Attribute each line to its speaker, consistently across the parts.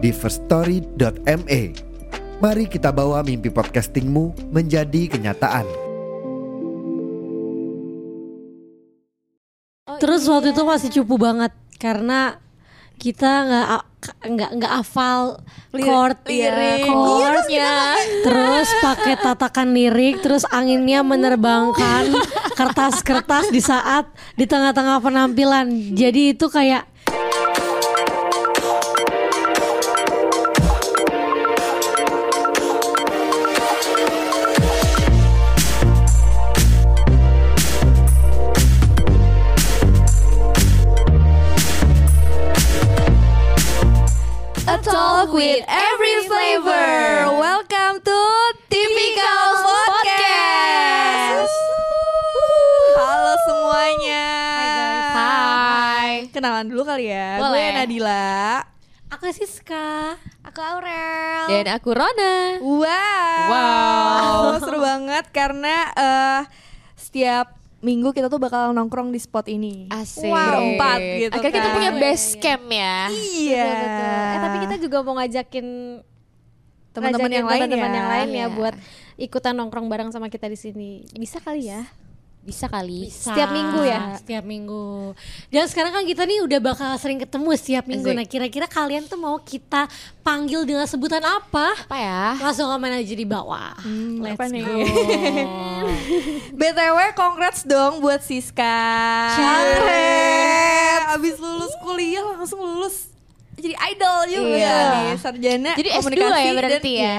Speaker 1: di firststory.me. Mari kita bawa mimpi podcastingmu menjadi kenyataan.
Speaker 2: Terus waktu itu masih cupu banget karena kita nggak nggak nggak hafal chord
Speaker 3: lirik.
Speaker 2: chordnya terus pakai tatakan lirik terus anginnya menerbangkan kertas-kertas di saat di tengah-tengah penampilan jadi itu kayak
Speaker 3: Nadila.
Speaker 2: aku Siska
Speaker 4: Aku Aurel.
Speaker 3: Dan aku Rona. Wow.
Speaker 4: Wow.
Speaker 3: Seru banget karena eh setiap minggu kita tuh bakal nongkrong di spot ini.
Speaker 4: Asik.
Speaker 3: Berempat gitu
Speaker 4: Akhirnya kita
Speaker 3: kan.
Speaker 4: punya base camp ya.
Speaker 3: Iya.
Speaker 5: Betul, betul. Eh tapi kita juga mau ngajakin
Speaker 3: Teman-teman
Speaker 5: ngajakin
Speaker 3: yang lain
Speaker 5: teman-teman
Speaker 3: ya.
Speaker 5: yang lain ya
Speaker 4: Iya.
Speaker 5: buat ikutan nongkrong bareng sama kita di sini. Bisa kali ya?
Speaker 4: Bisa kali.
Speaker 5: Setiap minggu ya?
Speaker 2: setiap minggu dan sekarang kan kita nih udah bakal sering ketemu setiap minggu
Speaker 4: Asik.
Speaker 2: nah kira-kira kalian tuh mau kita panggil dengan sebutan apa
Speaker 4: Apa ya?
Speaker 2: langsung komen aja di bawah
Speaker 3: Hmm,
Speaker 2: let's
Speaker 3: apa nih?
Speaker 2: go
Speaker 3: BTW congrats dong buat Siska
Speaker 2: Congrats.
Speaker 3: Abis lulus kuliah langsung lulus Jadi idol juga
Speaker 4: Iya.
Speaker 3: nih Sarjana
Speaker 4: Jadi S2
Speaker 3: komunikasi
Speaker 4: ya berarti
Speaker 3: dan-
Speaker 4: ya?
Speaker 3: iya.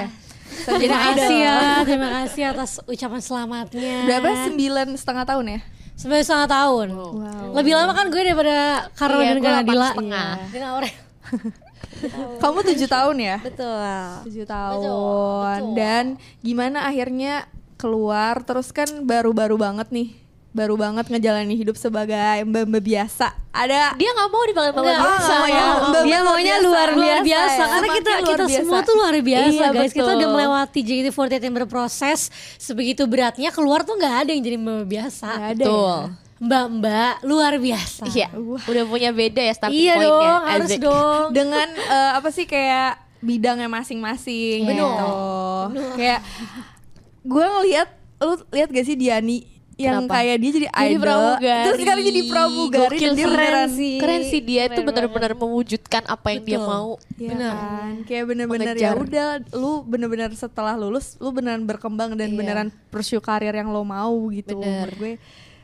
Speaker 2: Terima kasih
Speaker 3: idol
Speaker 2: ya, terima kasih atas ucapan selamatnya.
Speaker 3: Berapa? Sembilan setengah tahun ya?
Speaker 2: Sembilan setengah tahun. Lebih lama kan gue daripada Karol
Speaker 4: Iya,
Speaker 2: dan
Speaker 4: gue delapan
Speaker 2: Nadila.
Speaker 4: setengah.
Speaker 2: Iya. Dan Aurel.
Speaker 3: Kamu tujuh tahun ya?
Speaker 5: Betul.
Speaker 3: Tujuh tahun Dan gimana akhirnya keluar Terus kan baru-baru banget nih Baru banget ngejalanin hidup sebagai mbak-mbak biasa Ada
Speaker 4: Dia nggak mau dipanggil Mbak
Speaker 3: biasa
Speaker 2: enggak,
Speaker 3: ya. Mbak
Speaker 2: Dia
Speaker 3: luar
Speaker 2: maunya
Speaker 3: biasa.
Speaker 2: luar
Speaker 3: Luar
Speaker 2: biasa,
Speaker 3: biasa ya.
Speaker 2: karena kita
Speaker 3: luar
Speaker 2: kita
Speaker 3: biasa.
Speaker 2: semua tuh luar biasa
Speaker 4: Iya,
Speaker 2: guys. Kita
Speaker 4: betul.
Speaker 2: udah melewati JKT48 yang berproses sebegitu beratnya keluar tuh nggak ada yang jadi mbak biasa.
Speaker 3: Nggak ada
Speaker 4: Betul.
Speaker 3: ya?
Speaker 2: Mbak-mbak luar biasa.
Speaker 4: Iya. Udah punya beda ya starting
Speaker 2: Iya
Speaker 4: pointnya.
Speaker 2: dong, harus dong.
Speaker 3: dengan eh, apa sih kayak bidangnya masing-masing
Speaker 4: Bener.
Speaker 3: gitu. Kayak gue ngelihat lu lihat gak sih Diani yang
Speaker 4: Kenapa?
Speaker 3: kayak dia jadi
Speaker 4: Jadi
Speaker 3: idol
Speaker 4: pramugari.
Speaker 3: terus sekali jadi pramugari
Speaker 4: Gokil
Speaker 3: dan dia beneran
Speaker 5: sih.
Speaker 4: Keren sih dia itu
Speaker 5: Keren
Speaker 4: benar-benar mewujudkan apa yang dia
Speaker 2: Betul.
Speaker 4: mau.
Speaker 3: Iya
Speaker 2: Bener.
Speaker 3: kan? kayak bener-bener ya udah lu bener-bener setelah lulus lu beneran berkembang dan
Speaker 4: Iya.
Speaker 3: beneran pursue karir yang lo mau gitu
Speaker 4: Bener.
Speaker 3: Menurut gue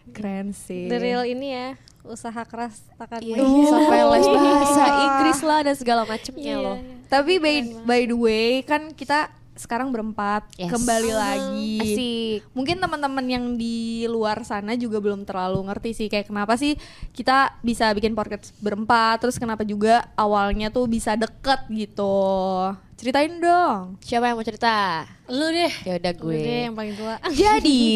Speaker 3: keren sih
Speaker 5: The real ini ya usaha keras takkan
Speaker 4: Iya,
Speaker 5: main.
Speaker 4: sampai les bahasa Inggris lah dan segala macemnya
Speaker 5: Iya,
Speaker 4: loh.
Speaker 5: iya.
Speaker 3: tapi by by the way kan kita sekarang berempat
Speaker 4: Yes.
Speaker 3: kembali lagi
Speaker 4: Asik.
Speaker 3: mungkin teman-teman yang di luar sana juga belum terlalu ngerti sih kayak kenapa sih kita bisa bikin podcast berempat terus kenapa juga awalnya tuh bisa deket gitu ceritain dong
Speaker 4: Siapa yang mau cerita?
Speaker 2: Lu deh.
Speaker 4: Ya udah
Speaker 5: Gue
Speaker 4: gue.
Speaker 5: deh yang paling tua.
Speaker 4: Jadi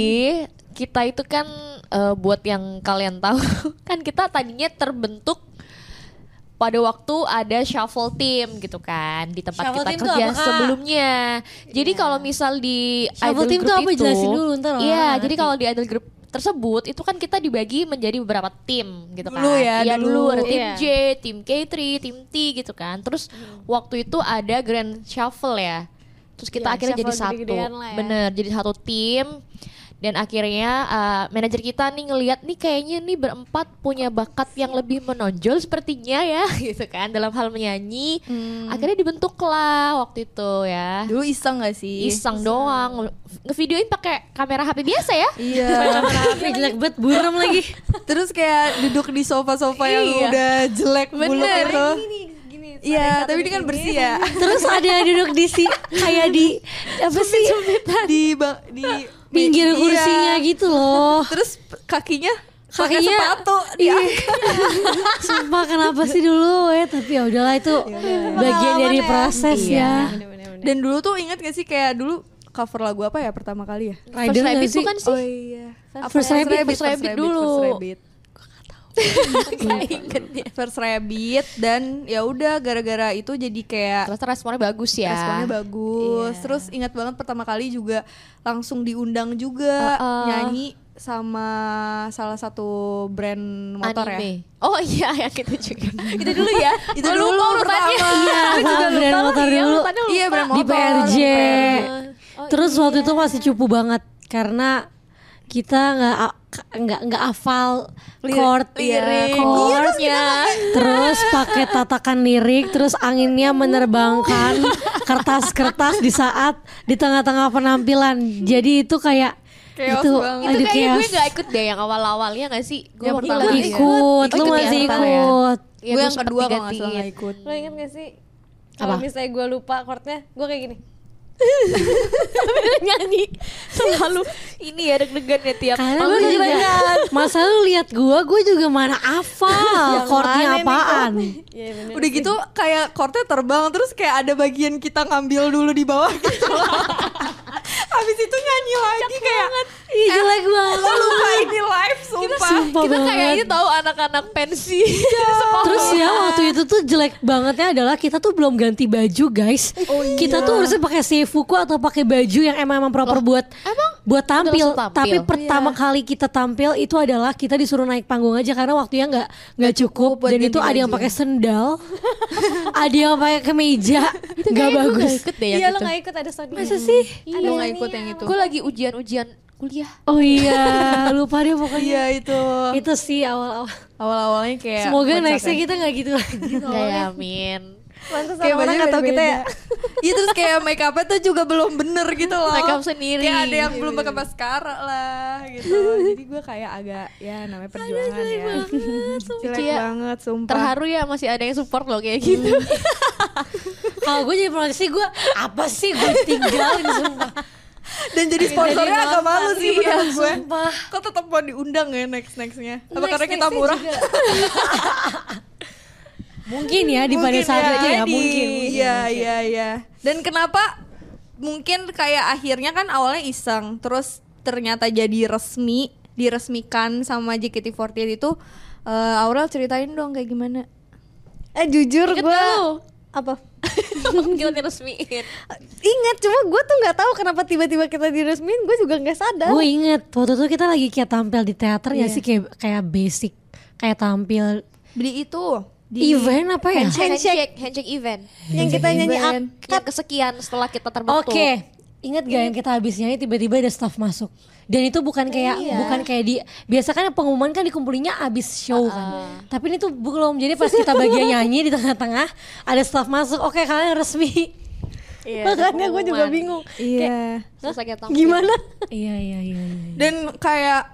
Speaker 4: kita itu kan eh, buat yang kalian tahu kan kita tadinya terbentuk pada waktu ada shuffle team gitu kan di tempat
Speaker 2: Shuffle
Speaker 4: kita kerja sebelumnya. Jadi kalau misal di
Speaker 2: Shuffle
Speaker 4: idol
Speaker 2: team
Speaker 4: group
Speaker 2: tuh apa?
Speaker 4: itu,
Speaker 2: Jelasin dulu, ntar
Speaker 4: Iya, jadi kalau di idol group tersebut itu kan kita dibagi menjadi beberapa tim gitu kan.
Speaker 3: Dulu ya,
Speaker 4: Iya
Speaker 3: dulu.
Speaker 4: dulu ada tim
Speaker 5: Iya.
Speaker 4: J, tim K3, tim T gitu kan. Terus waktu itu ada grand shuffle ya. Terus kita
Speaker 5: Iya,
Speaker 4: akhirnya jadi satu.
Speaker 5: ya.
Speaker 4: Bener, jadi satu tim. Dan akhirnya uh, manajer kita nih ngelihat nih kayaknya nih berempat punya bakat yang lebih menonjol sepertinya ya gitu kan dalam hal menyanyi. Akhirnya dibentuklah waktu itu ya.
Speaker 3: dulu iseng gak sih
Speaker 4: Iseng doang ngevideoin pakai kamera HP biasa ya.
Speaker 3: iya
Speaker 2: Tapi jelek banget buram lagi.
Speaker 3: terus kayak duduk di sofa-sofa yang
Speaker 4: Iya.
Speaker 3: udah jelek
Speaker 4: Bener.
Speaker 3: itu Iya, tapi ini kan bersih ya.
Speaker 2: Terus ada yang duduk di si kayak di apa sih?
Speaker 3: di bang di
Speaker 2: Pinggir
Speaker 3: Iya.
Speaker 2: kursinya gitu loh.
Speaker 3: Terus kakinya
Speaker 2: Kakinya-
Speaker 3: sepatu
Speaker 2: Iya. Sumpah kenapa sih dulu ya Tapi ya udahlah itu bagian dari proses ya
Speaker 3: dan dulu tuh inget gak sih kayak dulu cover lagu apa ya pertama kali ya
Speaker 2: Rider
Speaker 4: First Rabbit
Speaker 2: sih?
Speaker 4: bukan sih?
Speaker 3: oh iya
Speaker 2: First Rabbit,
Speaker 4: First Rabbit dulu.
Speaker 3: First Rabbit.
Speaker 4: Nggak inget ya.
Speaker 3: First Rabbit dan ya udah gara-gara itu jadi kayak
Speaker 4: Ternyata responnya bagus ya.
Speaker 3: responnya bagus.
Speaker 4: Iya.
Speaker 3: Terus ingat banget pertama kali juga langsung diundang juga
Speaker 4: Uh-uh.
Speaker 3: nyanyi sama salah satu brand motor ya.
Speaker 4: Anime. Oh iya yang itu juga. itu dulu ya.
Speaker 3: Itu
Speaker 4: Gua
Speaker 3: dulu pertama.
Speaker 2: Iya brand motor
Speaker 4: Iya,
Speaker 2: dulu.
Speaker 3: Iya, brand
Speaker 2: Di
Speaker 3: motor.
Speaker 2: PRJ
Speaker 4: Oh,
Speaker 2: Terus waktu itu masih cupu banget Karena kita nggak nggak nggak hafal chord
Speaker 3: lirik.
Speaker 2: chordnya terus pakai tatakan lirik terus anginnya menerbangkan kertas-kertas di saat di tengah-tengah penampilan jadi itu kayak
Speaker 3: Chaos
Speaker 2: itu
Speaker 3: banget.
Speaker 4: Itu kayaknya gue gak ikut deh yang awal-awalnya gak sih? Gue
Speaker 3: Yang pertama
Speaker 4: itu
Speaker 3: iya.
Speaker 2: ikut lu
Speaker 4: ikut ya,
Speaker 2: masih
Speaker 4: pertama ya?
Speaker 2: ikut
Speaker 4: Iya,
Speaker 3: gue yang
Speaker 4: sempet
Speaker 3: kedua kalau nggak salah ikut.
Speaker 5: Lo inget gak sih? Kalau misalnya gue lupa chordnya, gue kayak gini.
Speaker 4: Sambil nyanyi. Selalu. Ini ya deg-degan ya tiap
Speaker 2: karena lu juga masa lu lihat gua gua juga mana hafal chordnya apaan?
Speaker 5: Iya bener.
Speaker 3: Udah gitu kayak chordnya terbang terus kayak ada bagian kita ngambil dulu di bawah gitu. Habis itu nyanyi lagi kayak
Speaker 2: Ih jelek banget.
Speaker 3: lupa ini live sumpah.
Speaker 2: Sumpah
Speaker 4: Kita
Speaker 2: banget.
Speaker 4: kayaknya tahu anak-anak pensi
Speaker 2: Terus ya waktu itu tuh jelek bangetnya adalah kita tuh belum ganti baju guys. Kita tuh harusnya pakai seifuku atau pakai baju yang emang emang proper buat buat tampil.
Speaker 4: tampil?
Speaker 2: Tapi pertama kali kita tampil itu adalah kita disuruh naik panggung aja karena waktunya nggak nggak cukup
Speaker 3: buat
Speaker 2: dan itu ada yang pakai sendal, ada yang pakai kemeja, nggak bagus.
Speaker 4: ikut deh yang
Speaker 5: Iya lo
Speaker 4: itu
Speaker 5: gak ikut ada Sony.
Speaker 2: Masa sih?
Speaker 3: Lo nggak ikut yang itu.
Speaker 4: Gue lagi ujian-ujian kuliah
Speaker 2: Oh iya, lupa deh pokoknya.
Speaker 3: Iya itu.
Speaker 2: Itu sih awal-awal.
Speaker 3: Awal-awalnya kayak
Speaker 2: Semoga nextnya
Speaker 3: ya.
Speaker 2: kita nggak gitu lagi.
Speaker 4: Enggak ya amin
Speaker 5: Pantes
Speaker 3: kayak
Speaker 5: orang
Speaker 3: banyak
Speaker 5: gak tau kita ya.
Speaker 3: Iya terus kayak make upnya tuh juga belum bener gitu loh.
Speaker 4: Make up sendiri.
Speaker 3: Kayak ada yang belum pakai maskara lah gitu. Jadi gue kayak agak ya namanya perjuangan ya. Jelek
Speaker 4: Iya.
Speaker 3: banget sumpah.
Speaker 4: Terharu ya masih ada yang support loh kayak gitu
Speaker 2: Kalau gue jadi produksi gue apa sih gue tinggalin sumpah.
Speaker 3: Dan jadi sponsornya
Speaker 2: Jadi
Speaker 3: agak malu sih
Speaker 2: iya,
Speaker 3: menurut gue.
Speaker 2: sumpah.
Speaker 3: Kok tetap mau diundang ya next nextnya? Apa karena kita murah?
Speaker 2: mungkin ya di pada saat itu ya
Speaker 3: di-
Speaker 2: mungkin.
Speaker 3: Iya iya iya. Dan kenapa mungkin kayak akhirnya kan awalnya iseng, terus ternyata jadi resmi, diresmikan sama JKT48 itu eh, Aurel ceritain dong kayak gimana?
Speaker 5: Eh jujur
Speaker 4: Ingat
Speaker 5: gue apa?
Speaker 4: Gila diresmiin
Speaker 5: Ingat cuma gue tuh nggak tahu kenapa tiba-tiba kita diresmiin gue juga nggak sadar.
Speaker 2: Gue inget waktu itu kita lagi kayak tampil di teater ya sih kayak kayak basic kayak tampil
Speaker 3: Beli itu di
Speaker 2: event apa ya?
Speaker 4: Handshake. Handshake. Event.
Speaker 5: Yang kita nyanyi
Speaker 3: event.
Speaker 4: Yang kesekian setelah kita terbentuk.
Speaker 2: Oke, inget gak? yang kita habis nyanyi tiba-tiba ada staff masuk. Dan itu bukan kayak bukan kayak di biasa kan pengumuman kan dikumpulinya abis show. Kan tapi ini tuh belum. Jadi pas kita bagian nyanyi di tengah-tengah ada staff masuk. Oke kalian resmi.
Speaker 4: Iya,
Speaker 5: Makanya gue juga bingung.
Speaker 3: Iya.
Speaker 4: Tampil.
Speaker 5: Gimana?
Speaker 2: iya iya iya, iya.
Speaker 3: Dan kayak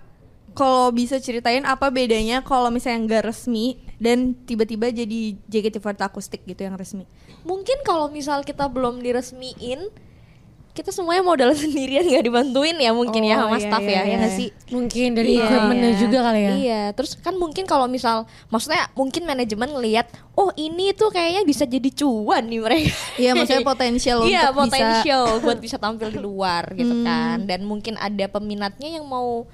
Speaker 3: kalau bisa ceritain apa bedanya kalau misalnya nggak resmi dan tiba-tiba jadi JKT48 akustik gitu yang resmi.
Speaker 4: Mungkin kalau misal kita belum diresmiin kita semuanya modal sendirian nggak dibantuin ya mungkin ya
Speaker 3: Oh,
Speaker 4: sama
Speaker 3: iya,
Speaker 4: staff
Speaker 3: iya,
Speaker 4: ya, ya
Speaker 3: iya.
Speaker 4: nggak sih?
Speaker 2: mungkin dari
Speaker 4: Iya.
Speaker 2: equipmentnya juga kali ya
Speaker 4: Iya, terus kan mungkin kalau misal, maksudnya mungkin manajemen ngelihat, oh ini tuh kayaknya bisa jadi cuan nih mereka.
Speaker 3: Iya, maksudnya potensial
Speaker 4: Iya,
Speaker 3: untuk bisa
Speaker 4: potensial buat bisa tampil di luar gitu kan. Dan mungkin ada peminatnya yang mau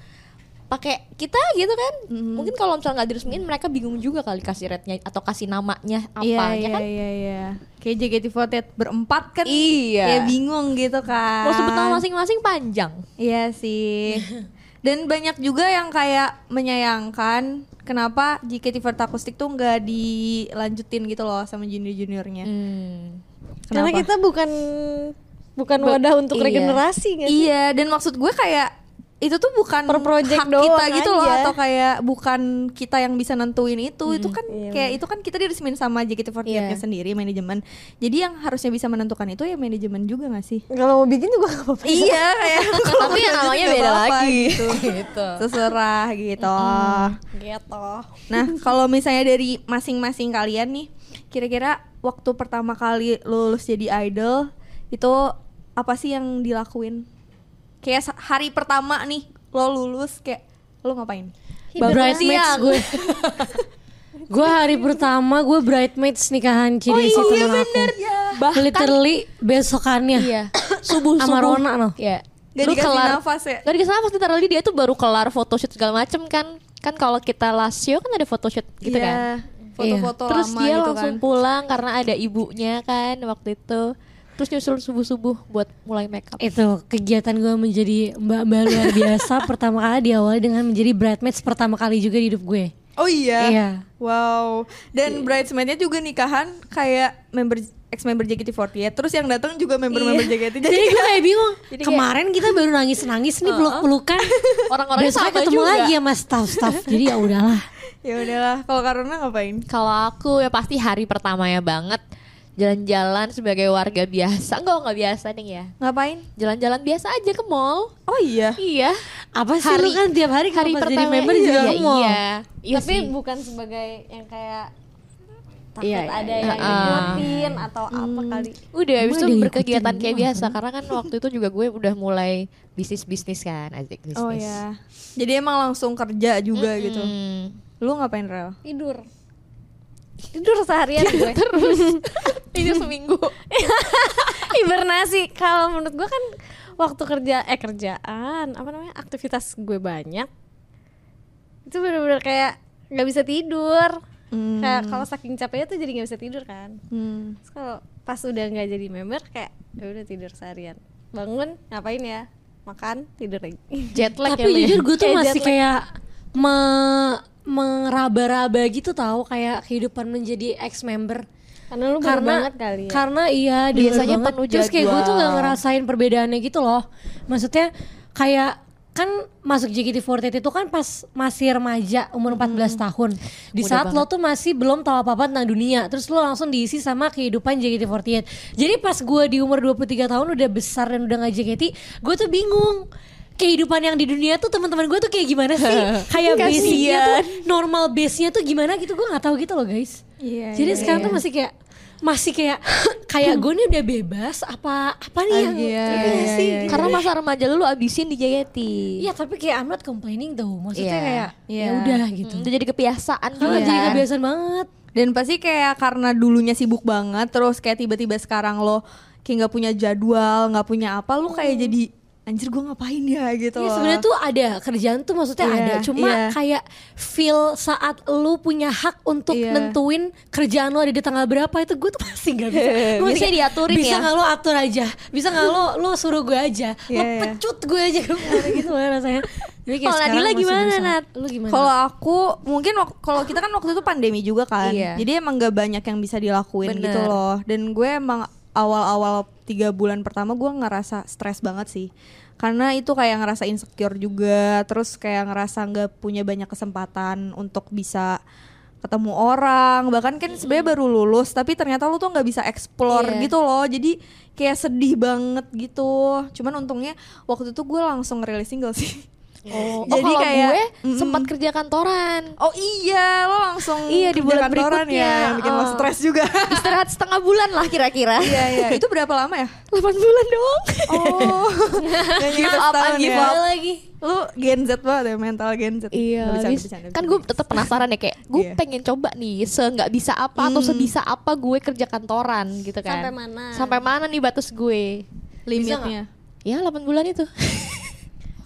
Speaker 4: pakai kita gitu kan. Mungkin kalau misalnya nggak diresmiin mereka bingung juga kali kasih rate-nya atau kasih namanya apa
Speaker 3: Iya,
Speaker 4: ya
Speaker 3: iya,
Speaker 4: kan.
Speaker 3: iya, iya. Kayak JKT48 berempat kan
Speaker 4: Iya.
Speaker 3: Kayak bingung gitu kan
Speaker 4: Mau sebut nama masing-masing panjang.
Speaker 3: Iya sih Dan banyak juga yang kayak menyayangkan Kenapa JKT48 akustik tuh nggak dilanjutin gitu loh sama junior-juniornya
Speaker 4: Hmm.
Speaker 5: Karena
Speaker 3: Kenapa?
Speaker 5: kita bukan bukan wadah untuk
Speaker 4: iya.
Speaker 5: regenerasi nggak sih?
Speaker 3: Iya, dan maksud gue kayak itu tuh bukan
Speaker 5: Per project
Speaker 3: hak
Speaker 5: doang
Speaker 3: kita gitu loh
Speaker 5: aja.
Speaker 3: atau kayak bukan kita yang bisa nentuin itu. Itu kan
Speaker 5: Iya,
Speaker 3: kayak itu kan kita diresmin sama JKT48-nya
Speaker 4: Iya.
Speaker 3: sendiri manajemen. Jadi yang harusnya bisa menentukan itu ya manajemen juga gak sih?
Speaker 5: Kalau mau bikin juga gak apa-apa.
Speaker 3: iya kayak
Speaker 4: Tapi ya
Speaker 3: mau
Speaker 4: namanya beda
Speaker 3: apa-apa
Speaker 4: lagi.
Speaker 3: gitu.
Speaker 4: gitu.
Speaker 3: Terserah gitu.
Speaker 5: Gitu.
Speaker 3: Nah, kalau misalnya dari masing-masing kalian nih, kira-kira waktu pertama kali lulus jadi idol itu apa sih yang dilakuin? Kayak hari pertama nih lo lulus kayak lo ngapain?
Speaker 2: bridesmaids gue. gue hari pertama gue bridesmaids nikahan Ciri oh, iya, temen aku.
Speaker 4: Bahkan
Speaker 2: Literally besokannya.
Speaker 4: iya, subuh
Speaker 2: Sama
Speaker 4: subuh.
Speaker 2: Rona no.
Speaker 4: Iya.
Speaker 3: Gak
Speaker 4: Lu
Speaker 3: dikasih
Speaker 4: kelar
Speaker 3: nafas ya?
Speaker 4: Gak dikasih nafas literally dia tuh baru kelar photoshoot segala macem kan. Kan kalau kita last show kan ada photoshoot gitu
Speaker 3: Iya,
Speaker 4: kan.
Speaker 3: Foto-foto
Speaker 4: Terus
Speaker 3: lama
Speaker 4: dia
Speaker 3: gitu
Speaker 4: langsung
Speaker 3: kan.
Speaker 4: pulang karena ada ibunya kan waktu itu. Terus nyusul subuh-subuh buat mulai makeup.
Speaker 2: Itu kegiatan gue menjadi mbak-mbak luar biasa pertama kali diawali dengan menjadi bridesmaids pertama kali juga di hidup gue.
Speaker 3: Oh iya.
Speaker 2: Iya.
Speaker 3: Wow. Dan bridesmaidnya juga nikahan kayak member ex member JKT48. Terus yang datang juga member-member JKT.
Speaker 2: Jadi gue kayak bingung.
Speaker 4: Jadi kayak-
Speaker 2: Kemarin kita baru nangis-nangis nih peluk-pelukan.
Speaker 4: Orang-orangnya
Speaker 2: Besoknya
Speaker 4: sama
Speaker 2: ketemu
Speaker 4: juga.
Speaker 2: lagi sama staff-staff. Jadi ya udahlah.
Speaker 3: ya udahlah. Kalau Karuna ngapain?
Speaker 4: Kalau aku ya pasti hari pertamanya banget jalan-jalan sebagai warga biasa. Enggak, enggak biasa nih ya.
Speaker 3: Ngapain?
Speaker 4: Jalan-jalan biasa aja ke mall.
Speaker 3: Oh iya.
Speaker 4: Iya.
Speaker 2: Apa sih lu kan tiap hari
Speaker 4: hari
Speaker 2: pas jadi
Speaker 4: pertama
Speaker 2: member
Speaker 4: iya,
Speaker 2: juga ke mall.
Speaker 4: Iya. Iya
Speaker 5: Tapi
Speaker 4: sih.
Speaker 5: bukan sebagai yang kayak takut
Speaker 2: Iya, iya,
Speaker 5: ada
Speaker 2: iya.
Speaker 5: yang
Speaker 4: Ah.
Speaker 5: ngikutin atau apa kali.
Speaker 4: Udah habis itu berkegiatan kayak
Speaker 2: gua
Speaker 4: biasa karena kan waktu itu juga gue udah mulai bisnis-bisnis kan, asik bisnis.
Speaker 3: Oh ya. Jadi emang langsung kerja juga gitu.
Speaker 4: Hmm.
Speaker 3: Lu ngapain Rel?
Speaker 5: Tidur. Tidur seharian gue.
Speaker 4: Terus ini seminggu.
Speaker 5: Hibernasi. Kalau menurut gue kan waktu kerja eh kerjaan apa namanya aktivitas gue banyak itu bener-bener kayak nggak bisa tidur
Speaker 3: Hmm.
Speaker 5: kayak kalau saking capeknya tuh jadi nggak bisa tidur kan
Speaker 3: Hmm.
Speaker 5: Terus kalau pas udah nggak jadi member kayak ya udah tidur seharian bangun ngapain ya makan tidur lagi
Speaker 4: Jet lag
Speaker 2: Tapi
Speaker 4: ya,
Speaker 2: jujur gue tuh
Speaker 5: Kayak
Speaker 2: masih kayak me meraba-raba gitu tahu kayak kehidupan menjadi ex member.
Speaker 5: karena lu
Speaker 2: karena
Speaker 5: banget kali ya.
Speaker 2: karena iya dia
Speaker 4: Biasanya
Speaker 2: banget.
Speaker 4: penuh.
Speaker 2: Terus kayak gue tuh
Speaker 4: jadwal.
Speaker 2: ngerasain perbedaannya gitu loh. Maksudnya kayak kan masuk JKT48 itu kan pas masih remaja umur 14 tahun. Di
Speaker 4: Muda
Speaker 2: saat lo tuh masih belum tahu apa-apa tentang dunia terus lo langsung diisi sama kehidupan JKT48 jadi pas gue di umur 23 tahun udah besar dan udah nggak JKT gue tuh bingung kehidupan yang di dunia tuh teman-teman gue tuh kayak gimana sih kayak basicnya tuh normal base-nya tuh gimana gitu gue nggak tahu gitu loh guys
Speaker 3: Iya,
Speaker 2: jadi
Speaker 3: iya,
Speaker 2: sekarang tuh masih kayak masih kayak kayak gue nih udah bebas apa apa nih yang
Speaker 3: Iya, iya,
Speaker 2: gak sih
Speaker 3: iya,
Speaker 4: Karena masa remaja lu, lu abisin di JKT.
Speaker 2: Iya tapi kayak I'm not complaining tuh maksudnya
Speaker 4: Iya.
Speaker 2: kayak
Speaker 3: Iya.
Speaker 2: ya udah gitu
Speaker 4: Hmm, Udah jadi kebiasaan
Speaker 2: karena
Speaker 4: juga.
Speaker 2: jadi
Speaker 4: kan.
Speaker 2: kebiasaan banget
Speaker 3: Dan pasti kayak karena dulunya sibuk banget, terus kayak tiba-tiba sekarang lo kayak nggak punya jadwal, nggak punya apa, lu kayak jadi anjir gue ngapain ya gitu
Speaker 2: Iya
Speaker 3: loh.
Speaker 2: sebenarnya tuh ada kerjaan tuh maksudnya
Speaker 3: Iya,
Speaker 2: ada cuma
Speaker 3: iya.
Speaker 2: kayak feel saat lu punya hak untuk
Speaker 3: Iya.
Speaker 2: nentuin kerjaan lu ada di tanggal berapa itu gue tuh pasti nggak bisa
Speaker 4: Biasanya
Speaker 2: kayak,
Speaker 4: diaturin
Speaker 2: bisa
Speaker 4: ya?
Speaker 2: nggak lo atur aja bisa nggak lo lo suruh gue aja lo
Speaker 3: Iya, iya.
Speaker 2: pecut gue aja gitu lah rasanya
Speaker 4: Kalau Nadila gimana. Nat?
Speaker 2: lu gimana
Speaker 3: Kalau aku mungkin kalau kita kan waktu itu pandemi juga kan,
Speaker 4: Iya.
Speaker 3: jadi emang gak banyak yang bisa dilakuin
Speaker 4: Bener.
Speaker 3: gitu loh. Dan gue emang awal-awal tiga bulan pertama gue ngerasa stres banget sih, karena itu kayak ngerasa insecure juga, terus kayak ngerasa nggak punya banyak kesempatan untuk bisa ketemu orang, bahkan kan sebenarnya baru lulus, tapi ternyata lu tuh nggak bisa explore
Speaker 4: Iya.
Speaker 3: gitu loh, jadi kayak sedih banget gitu. Cuman untungnya waktu itu gue langsung ngerilis single sih.
Speaker 4: Oh,
Speaker 3: Jadi
Speaker 4: kalau
Speaker 3: kayak-
Speaker 4: gue
Speaker 3: Mm-mm.
Speaker 4: sempat kerja kantoran.
Speaker 3: Oh iya, lo langsung
Speaker 4: Iya, di bulan
Speaker 3: kantoran
Speaker 4: berikutnya.
Speaker 3: ya, yang bikin lo
Speaker 4: Oh.
Speaker 3: stres juga.
Speaker 4: Istirahat setengah bulan lah kira-kira.
Speaker 3: iya iya, itu berapa lama ya?
Speaker 4: 8 bulan dong.
Speaker 3: Oh,
Speaker 4: Give up, give
Speaker 3: ya.
Speaker 4: up.
Speaker 2: lagi
Speaker 3: Lu Gen Z banget ya, mental Gen Z.
Speaker 4: Iya, habis-
Speaker 3: bercanda,
Speaker 4: kan gue tetap penasaran ya kayak gue
Speaker 3: Iya.
Speaker 4: pengen coba nih se nggak bisa apa atau
Speaker 3: Hmm.
Speaker 4: sebisa apa gue kerja kantoran gitu kan.
Speaker 5: Sampai mana?
Speaker 4: Sampai mana nih batas gue?
Speaker 3: limitnya.
Speaker 4: Ya 8 bulan itu.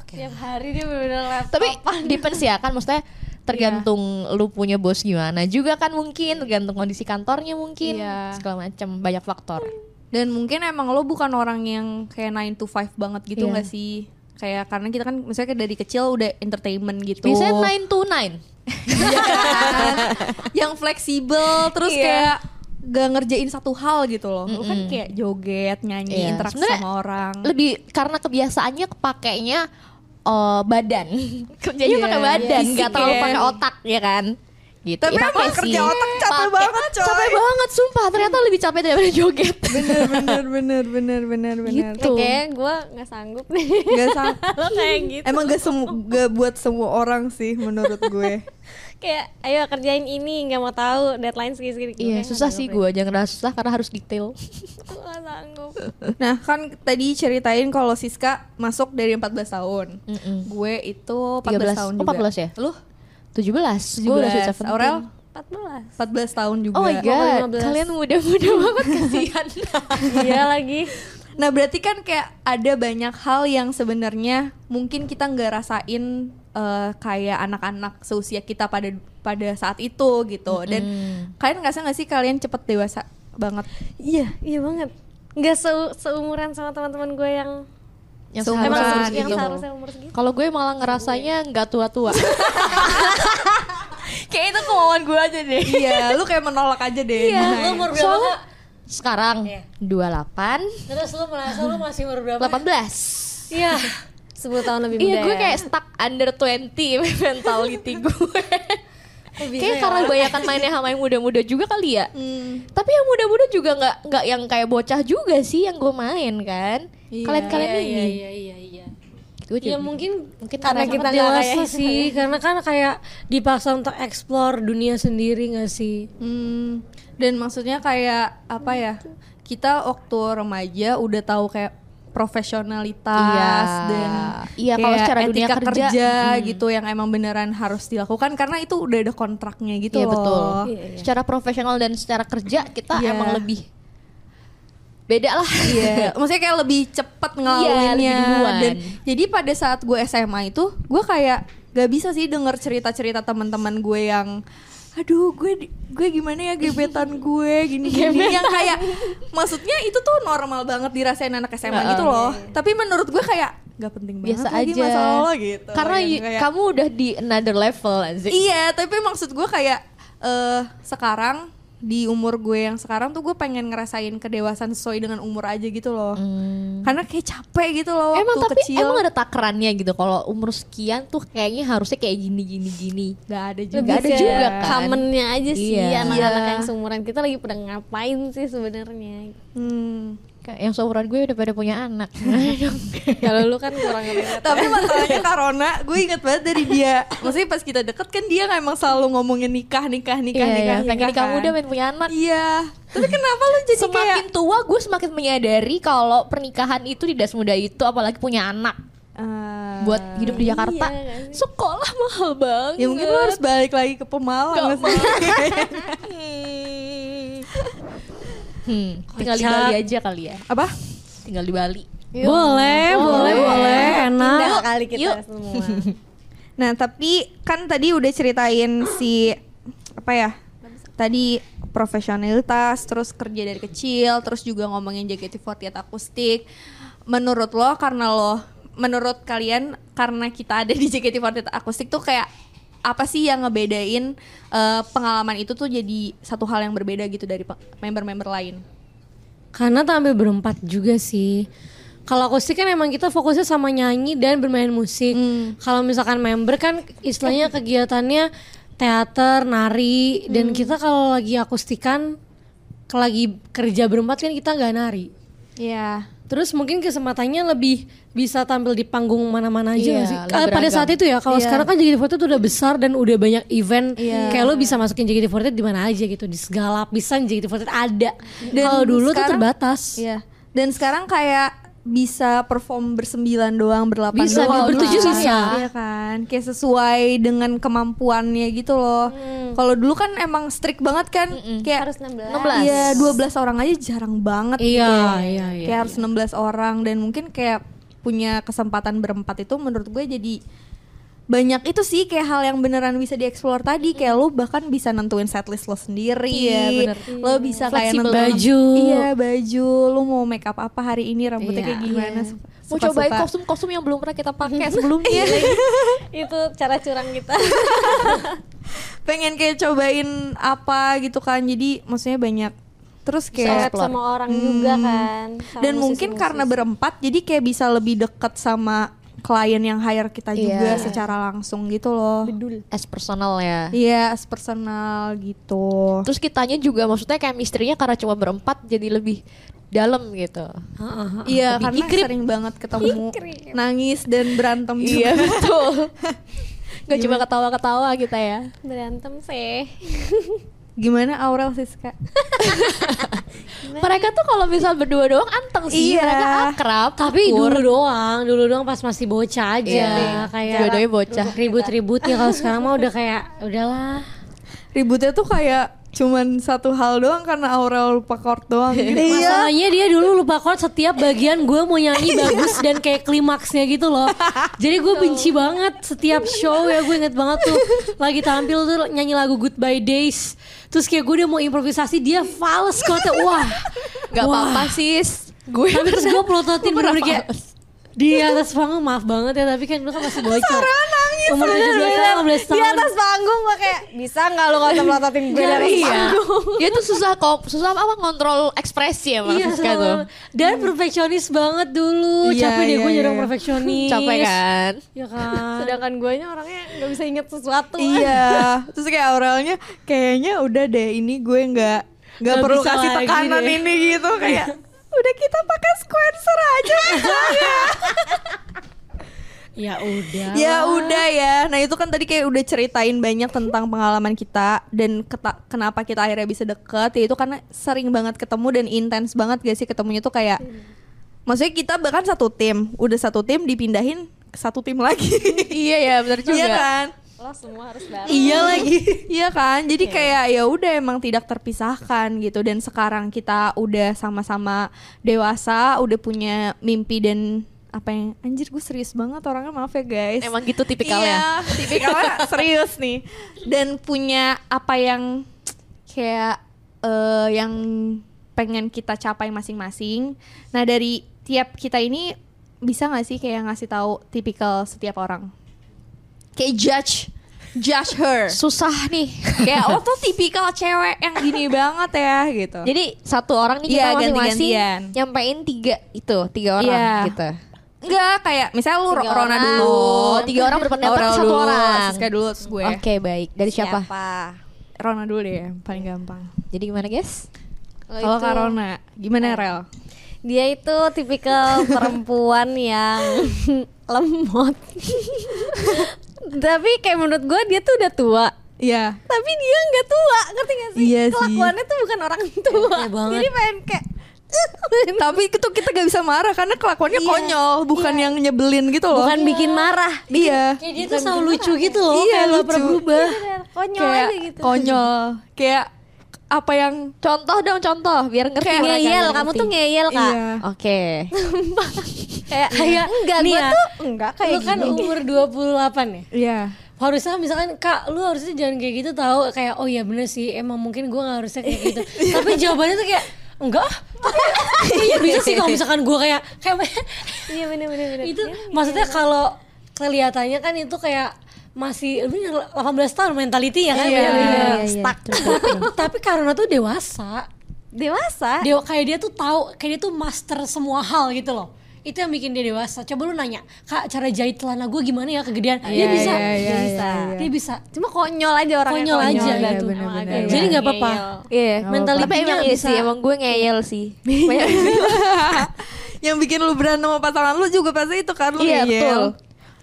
Speaker 5: tiap hari dia bener-bener laptop
Speaker 4: Tapi depends ya kan maksudnya tergantung lu punya bos gimana juga kan mungkin tergantung kondisi kantornya mungkin
Speaker 3: Iya.
Speaker 4: segala macam banyak faktor.
Speaker 3: Dan mungkin emang lo bukan orang yang kayak 9 to 5 banget gitu
Speaker 2: Iya.
Speaker 3: nggak sih? Kayak karena kita kan misalnya dari kecil udah entertainment gitu.
Speaker 4: Biasanya 9 to 9.
Speaker 3: Iya kan? yang fleksibel terus
Speaker 4: Iya.
Speaker 3: kayak gak ngerjain satu hal gitu loh. Lu kan kayak joget, nyanyi,
Speaker 4: Iya.
Speaker 3: interaksi sama orang.
Speaker 4: Lebih karena kebiasaannya kepakainya eh, badan. Kerjanya
Speaker 3: Iya,
Speaker 4: pakai badan,
Speaker 3: fisik
Speaker 4: nggak terlalu
Speaker 3: ya.
Speaker 4: pakai otak ya kan. Gitu.
Speaker 3: Tapi
Speaker 4: Ya,
Speaker 3: emang kerja
Speaker 4: sih.
Speaker 3: otak capek
Speaker 4: Pakai.
Speaker 3: banget, coy.
Speaker 4: Capek banget sumpah, ternyata lebih capek daripada joget.
Speaker 3: bener bener bener bener bener bener.
Speaker 4: Gitu.
Speaker 5: kayak gue nggak sanggup nih
Speaker 3: Gak sang
Speaker 5: lo kayak gitu
Speaker 3: Emang gak semu gak buat semua orang sih menurut gue.
Speaker 5: Kayak ayo kerjain ini nggak mau tahu deadline segini segini
Speaker 4: Iya, susah sih gue, jangan ngerasa susah karena harus detail.
Speaker 5: gue nggak sanggup
Speaker 3: Nah kan tadi ceritain kalau Siska masuk dari 14 tahun.
Speaker 4: Mm-mm.
Speaker 3: Gue itu 14
Speaker 4: 13.
Speaker 3: tahun
Speaker 4: Oh,
Speaker 3: juga.
Speaker 4: 14 ya?
Speaker 3: Lu?
Speaker 4: 17. Gue udah sweet
Speaker 3: 17. Aurel
Speaker 5: 14
Speaker 3: 14 tahun juga.
Speaker 4: Oh my god,
Speaker 5: 15.
Speaker 4: kalian muda-muda banget kasihan.
Speaker 5: iya lagi
Speaker 3: Nah berarti kan kayak ada banyak hal yang sebenarnya mungkin kita nggak rasain eh, kayak anak-anak seusia kita pada pada saat itu gitu. Dan kalian nggak nggak sih kalian cepet dewasa banget?
Speaker 5: iya iya banget nggak seu- seumuran sama teman-teman gue yang
Speaker 4: yang
Speaker 3: Seumuran
Speaker 5: emang
Speaker 3: Umuran
Speaker 5: se- yang
Speaker 3: gitu.
Speaker 5: seharusnya umur segitu
Speaker 4: Kalau gue malah ngerasanya nggak tua-tua. Kayak itu kemauan gue aja deh.
Speaker 3: Iya, lu kayak menolak aja deh.
Speaker 2: Iya,
Speaker 3: Nah,
Speaker 2: lu umur berapa Kak?
Speaker 4: sekarang
Speaker 2: Iya.
Speaker 4: 28,
Speaker 2: Terus lu merasa lu masih umur berapa?
Speaker 4: 18.
Speaker 2: Iya.
Speaker 5: 10 tahun lebih muda
Speaker 4: Iya gue
Speaker 5: ya.
Speaker 4: kayak stuck under 20 mentality gue.
Speaker 2: bisa
Speaker 4: Kayak
Speaker 2: ya,
Speaker 4: karena banyakan mainnya sama yang muda-muda juga kali ya.
Speaker 3: Hmm.
Speaker 4: Tapi yang muda-muda juga nggak nggak yang kayak bocah juga sih yang gue main kan.
Speaker 3: Iya.
Speaker 4: Kalian-kalian
Speaker 2: Iya,
Speaker 4: ini.
Speaker 2: iya, iya, iya, iya.
Speaker 4: Gue
Speaker 2: Ya
Speaker 4: juga-
Speaker 2: mungkin
Speaker 4: mungkin
Speaker 5: karena kita
Speaker 2: dewasa sih karena kan kayak dipaksa untuk explore dunia sendiri gak sih
Speaker 3: Hmm, dan maksudnya kayak apa ya? Kita waktu remaja udah tahu kayak profesionalitas
Speaker 4: Iya.
Speaker 3: dan
Speaker 4: Iya, kalau
Speaker 3: kayak
Speaker 4: secara dunia
Speaker 3: etika
Speaker 4: kerja,
Speaker 3: gitu yang emang beneran harus dilakukan karena itu udah ada kontraknya gitu
Speaker 4: Iya
Speaker 3: loh.
Speaker 4: betul.
Speaker 5: Iya, iya.
Speaker 4: Secara profesional dan secara kerja kita
Speaker 3: Iya.
Speaker 4: emang lebih beda lah.
Speaker 3: Iya, maksudnya kayak lebih cepet
Speaker 4: Iya,
Speaker 3: ngelaluinnya
Speaker 4: duluan.
Speaker 3: dan jadi pada saat gue SMA itu gue kayak gak bisa sih denger cerita-cerita teman-teman gue yang aduh gue gue gimana ya gebetan gue gini gini yang kayak maksudnya itu tuh normal banget dirasain anak SMA gitu loh. Tapi menurut gue kayak gak penting banget
Speaker 4: Biasa
Speaker 3: lagi
Speaker 4: aja.
Speaker 3: masalah lo gitu.
Speaker 4: Karena
Speaker 3: kayak-
Speaker 4: kamu udah di another level anjir.
Speaker 3: Iya, tapi maksud gue kayak eh sekarang di umur gue yang sekarang tuh gue pengen ngerasain kedewasaan sesuai dengan umur aja gitu loh. Karena kayak capek gitu loh waktu
Speaker 4: Emang tapi
Speaker 3: kecil.
Speaker 4: emang ada takarannya gitu kalau umur sekian tuh kayaknya harusnya kayak gini gini gini.
Speaker 3: Gak ada juga.
Speaker 4: Lebih ada juga kan.
Speaker 5: Kamennya aja sih
Speaker 4: Iya.
Speaker 5: anak-anak
Speaker 3: Iya.
Speaker 5: yang seumuran kita lagi pada ngapain sih sebenarnya.
Speaker 3: Hmm.
Speaker 4: Kayak yang seumuran gue udah pada punya anak.
Speaker 5: Kalau lu kan kurang relate.
Speaker 3: Tapi masalahnya Karona, gue inget banget dari dia. Maksudnya pas kita deket kan dia emang selalu ngomongin nikah, nikah, nikah,
Speaker 4: Iya,
Speaker 3: nikah,
Speaker 4: iya. Pengen
Speaker 3: nikah
Speaker 4: nikah
Speaker 3: kan.
Speaker 4: muda pengen punya anak.
Speaker 3: Iya. Tapi kenapa lu jadi
Speaker 4: semakin
Speaker 3: kayak
Speaker 4: tua gue semakin menyadari kalau pernikahan itu tidak semudah itu apalagi punya anak
Speaker 3: Ah.
Speaker 4: buat hidup di Jakarta
Speaker 5: iya nggak sih?
Speaker 4: sekolah mahal banget
Speaker 3: Ya mungkin lu harus balik lagi ke Pemalang
Speaker 4: Gak
Speaker 3: nggak sih?
Speaker 4: hmm, tinggal di. Bali aja kali ya
Speaker 3: Apa?
Speaker 4: tinggal di Bali
Speaker 2: boleh boleh boleh enak
Speaker 5: Pindah kali kita
Speaker 4: Yuk.
Speaker 5: semua.
Speaker 3: Nah tapi kan tadi udah ceritain si apa ya? Tadi profesionalitas, terus kerja dari kecil, terus juga ngomongin JKT48 akustik. Menurut lo karena lo, menurut kalian karena kita ada di JKT48 akustik tuh kayak apa sih yang ngebedain eh, pengalaman itu tuh jadi satu hal yang berbeda gitu dari member-member lain?
Speaker 2: Karena tampil berempat juga sih. Kalau akustik kan emang kita fokusnya sama nyanyi dan bermain musik. Kalau misalkan member kan istilahnya kegiatannya teater, nari, dan kita kalau lagi akustikan, kalau lagi kerja berempat kan kita nggak nari.
Speaker 3: Iya.
Speaker 2: Terus mungkin kesempatannya lebih bisa tampil di panggung mana-mana aja
Speaker 4: Iya,
Speaker 2: nggak sih? pada saat itu ya, kalau
Speaker 3: Iya.
Speaker 2: sekarang kan JKT48 tuh udah besar dan udah banyak event.
Speaker 3: Iya.
Speaker 2: Kayak lo bisa masukin JKT48 di mana aja gitu, di segala lapisan JKT48 ada. Kalau dulu tuh
Speaker 3: sekarang-
Speaker 2: terbatas.
Speaker 3: Iya. Dan sekarang kayak bisa perform bersembilan doang, berdelapan
Speaker 2: Bisa,
Speaker 3: doang.
Speaker 2: bertujuh
Speaker 3: dulu
Speaker 2: bisa.
Speaker 3: kan, Iya kan, kayak sesuai dengan kemampuannya gitu loh. Kalau dulu kan emang strict banget kan, kayak
Speaker 5: Harus 16.
Speaker 4: 16.
Speaker 3: Iya, 12 orang aja jarang banget
Speaker 2: Iya,
Speaker 3: gitu.
Speaker 2: iya, iya,
Speaker 3: Kayak harus 16 orang dan mungkin kayak punya kesempatan berempat itu menurut gue jadi banyak itu sih kayak hal yang beneran bisa dieksplor tadi kayak lo bahkan bisa nentuin setlist lo sendiri
Speaker 4: Iya, bener.
Speaker 3: lo bisa kayak
Speaker 4: Fleksibel
Speaker 3: nentuin
Speaker 2: baju.
Speaker 3: iya baju lo mau make up apa hari ini rambutnya
Speaker 2: Iya.
Speaker 3: kayak gimana
Speaker 4: mau
Speaker 3: suka-suka.
Speaker 4: cobain kostum-kostum yang belum pernah kita pakai sebelumnya
Speaker 5: Itu cara curang kita.
Speaker 3: pengen kayak cobain apa gitu kan jadi maksudnya banyak terus kayak
Speaker 5: sama orang juga kan. sama
Speaker 3: dan mungkin
Speaker 5: musisi-musisi.
Speaker 3: karena berempat jadi kayak bisa lebih dekat sama klien yang hire kita juga
Speaker 4: Iya.
Speaker 3: secara langsung gitu loh.
Speaker 4: As personal ya.
Speaker 3: Iya as personal gitu.
Speaker 4: Terus kitanya juga maksudnya kayak misterinya karena cuma berempat jadi lebih dalam gitu.
Speaker 3: Iya karena
Speaker 4: ikrip.
Speaker 3: sering banget ketemu nangis dan berantem
Speaker 4: iya
Speaker 3: juga.
Speaker 4: betul. Nggak cuma ketawa-ketawa kita ya.
Speaker 5: Berantem sih.
Speaker 3: Gimana Aurel Siska
Speaker 4: mereka tuh kalau misal berdua doang antem bareng sih,
Speaker 3: Iya.
Speaker 4: mereka akrab.
Speaker 2: Tapi
Speaker 4: akur.
Speaker 2: dulu doang, dulu doang pas masih bocah aja
Speaker 4: Iya,
Speaker 2: kayak
Speaker 4: dua-duanya bocah.
Speaker 2: ribut-ribut ya kalau sekarang mah udah kayak udahlah.
Speaker 3: Ributnya tuh kayak cuman satu hal doang karena Aurel lupa chord doang gitu.
Speaker 2: Masalahnya dia dulu lupa chord setiap bagian gue mau nyanyi bagus dan kayak klimaksnya gitu loh. Jadi gue benci banget setiap show ya gue inget banget tuh lagi tampil tuh nyanyi lagu Goodbye Days. Terus kayak gue udah mau improvisasi dia fals chordnya wah.
Speaker 4: Gak apa-apa sis. Gue
Speaker 2: Tapi terus gue pelototin
Speaker 4: pernah
Speaker 2: bener kayak. Di atas panggung maaf banget ya tapi kan dulu kan masih bocah. Umur 17 15
Speaker 5: Di
Speaker 2: tahun.
Speaker 5: atas panggung gue kayak bisa nggak lu nggak melototin gue dari
Speaker 4: Iya. Dia tuh susah kok, susah apa ngontrol ekspresi ya
Speaker 2: Iya,
Speaker 4: Siska tuh.
Speaker 2: dan perfeksionis banget dulu.
Speaker 3: Iya,
Speaker 2: Capek deh
Speaker 3: iya,
Speaker 2: gue jadi
Speaker 3: iya.
Speaker 2: orang perfeksionis.
Speaker 4: Capek kan?
Speaker 2: Ya kan.
Speaker 5: Sedangkan gue nya orangnya nggak bisa inget sesuatu.
Speaker 3: Iya, terus kayak Aurelnya kayaknya udah deh ini gue nggak nggak perlu kasih tekanan
Speaker 2: deh.
Speaker 3: ini gitu kayak udah kita pakai sequencer aja misalnya.
Speaker 2: Ya udah.
Speaker 3: ya udah ya. Nah itu kan tadi kayak udah ceritain banyak tentang pengalaman kita dan keta- kenapa kita akhirnya bisa deket. Ya itu karena sering banget ketemu dan intens banget gak sih ketemunya tuh kayak. Maksudnya kita bahkan satu tim, udah satu tim dipindahin ke satu tim lagi.
Speaker 4: iya ya, benar juga.
Speaker 3: Iya kan?
Speaker 5: Lo semua harus bareng.
Speaker 3: Iya lagi. Iya kan? Jadi kayak ya udah emang tidak terpisahkan gitu dan sekarang kita udah sama-sama dewasa, udah punya mimpi dan apa yang anjir gue serius banget orangnya maaf ya guys.
Speaker 4: Emang gitu tipikalnya.
Speaker 3: Iya, tipikalnya serius nih. Dan punya apa yang kayak eh, yang pengen kita capai masing-masing. Nah, dari tiap kita ini bisa nggak sih kayak ngasih tahu tipikal setiap orang? Kayak judge judge her.
Speaker 4: Susah nih.
Speaker 3: kayak lo tuh tipikal cewek yang gini banget ya gitu.
Speaker 4: Jadi satu orang nih kita
Speaker 3: Iya,
Speaker 4: masing-masing
Speaker 3: ganti-gantian.
Speaker 4: nyampein tiga itu, tiga orang
Speaker 3: Iya.
Speaker 4: gitu.
Speaker 3: enggak kayak misalnya lu
Speaker 4: Tiga
Speaker 3: Rona
Speaker 4: orang.
Speaker 3: dulu,
Speaker 4: Oh, tiga orang berpendapat
Speaker 3: Aurel
Speaker 4: satu
Speaker 3: dulu,
Speaker 4: orang.
Speaker 3: Siska dulu terus gue.
Speaker 4: Oke, baik. Dari siapa?
Speaker 3: Rona dulu deh, paling gampang.
Speaker 4: Jadi gimana, guys?
Speaker 3: Kalau Kak Rona, gimana Rel?
Speaker 5: Dia itu tipikal perempuan yang lemot. Tapi kayak menurut gue dia tuh udah tua.
Speaker 3: Iya.
Speaker 5: Tapi dia nggak tua, ngerti gak sih?
Speaker 3: Iya sih.
Speaker 5: Kelakuannya tuh bukan orang tua.
Speaker 2: Iya banget.
Speaker 5: Jadi pengen kayak
Speaker 3: Tapi itu kita gak bisa marah karena kelakuannya
Speaker 5: Iya.
Speaker 3: konyol, bukan yang nyebelin gitu loh.
Speaker 5: bukan bikin marah.
Speaker 3: Iya.
Speaker 2: Kayak dia tuh selalu lucu gitu loh.
Speaker 3: Iya,
Speaker 2: kayak pernah
Speaker 3: lucu.
Speaker 2: berubah.
Speaker 5: Bener, konyol
Speaker 3: Kayak
Speaker 5: aja gitu.
Speaker 3: konyol. Kayak apa yang
Speaker 4: Contoh dong, contoh biar ngerti.
Speaker 5: Kayak ngeyel,
Speaker 4: biar
Speaker 5: kamu
Speaker 4: ngerti.
Speaker 5: tuh ngeyel kak.
Speaker 3: Iya.
Speaker 4: Oke.
Speaker 5: Kayak
Speaker 2: Kayak
Speaker 5: enggak,
Speaker 2: nih ya,
Speaker 5: tuh enggak kayak
Speaker 2: lu kan
Speaker 5: gini.
Speaker 2: umur 28 ya?
Speaker 3: Iya.
Speaker 2: Harusnya misalkan kak lu harusnya jangan kayak gitu tahu kayak oh iya bener sih emang mungkin gue gak harusnya kayak gitu tapi jawabannya tuh kayak enggak ah, tapi kayaknya bisa sih kalau misalkan gue kayak kayak
Speaker 5: Iya bener bener bener.
Speaker 2: itu maksudnya kalau kelihatannya kan itu kayak masih lu 18 tahun mentality ya kan
Speaker 3: Iya,
Speaker 2: beda-beda.
Speaker 5: iya, iya.
Speaker 2: Stuck. tapi karena tuh dewasa
Speaker 5: Dewasa.
Speaker 2: dia kayak dia tuh tahu kayak dia tuh master semua hal gitu loh itu yang bikin dia dewasa coba lu nanya kak cara jahit celana gue gimana ya kegedean dia
Speaker 3: Iya,
Speaker 2: bisa
Speaker 3: iya, iya,
Speaker 2: dia
Speaker 3: iya,
Speaker 2: bisa
Speaker 3: iya.
Speaker 2: dia bisa
Speaker 5: Cuma konyol aja orangnya.
Speaker 2: Konyol aja
Speaker 3: Iya,
Speaker 2: gitu.
Speaker 3: bener, bener, bener.
Speaker 2: Jadi nggak apa-apa.
Speaker 4: Iya.
Speaker 2: Mentalitinya
Speaker 4: Tapi emang iya
Speaker 2: bisa.
Speaker 4: sih, emang gue ngeyel sih.
Speaker 3: Yang bikin lu berantem sama pasangan lu juga pasti itu kan lu
Speaker 4: Iya,
Speaker 3: ngeyel.
Speaker 4: betul.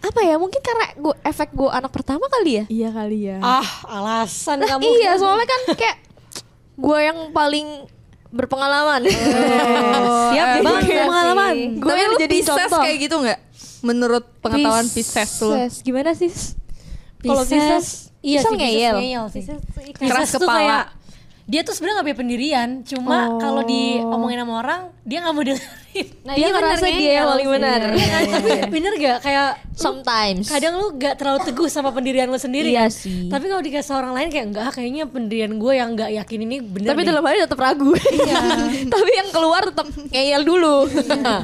Speaker 4: Apa ya? Mungkin karena gue efek gue anak pertama kali ya.
Speaker 3: Iya kali ya.
Speaker 2: Ah, alasan
Speaker 4: Nah,
Speaker 2: kamu.
Speaker 4: iya, soalnya kan kayak gue yang paling berpengalaman.
Speaker 2: Siap bang, pengalaman.
Speaker 3: Gue yang jadi
Speaker 4: contoh.
Speaker 3: Pisces kayak gitu nggak? Menurut pengetahuan Pisces tuh.
Speaker 4: Pisces. Gimana sih? Kalau
Speaker 2: Pisces, iya
Speaker 4: Pisces
Speaker 2: sih,
Speaker 4: ngeyel.
Speaker 2: Pisces ngeyel sih.
Speaker 3: Keras kepala.
Speaker 2: kayak dia tuh sebenarnya gak punya pendirian, cuma kalau diomongin sama orang dia nggak mau dengerin.
Speaker 5: Nah,
Speaker 4: dia ngerasa dia yang paling benar.
Speaker 2: Iya kan? Tapi bener gak kayak
Speaker 4: Sometimes.
Speaker 2: kadang lu gak terlalu teguh sama pendirian lu sendiri
Speaker 4: Iya
Speaker 2: kan?
Speaker 4: sih.
Speaker 2: Tapi kalau dikasih orang lain kayak enggak, kayaknya pendirian gue yang gak yakin ini bener
Speaker 4: Tapi dalam hati tetap ragu. Tapi yang keluar tetap ngeyel dulu.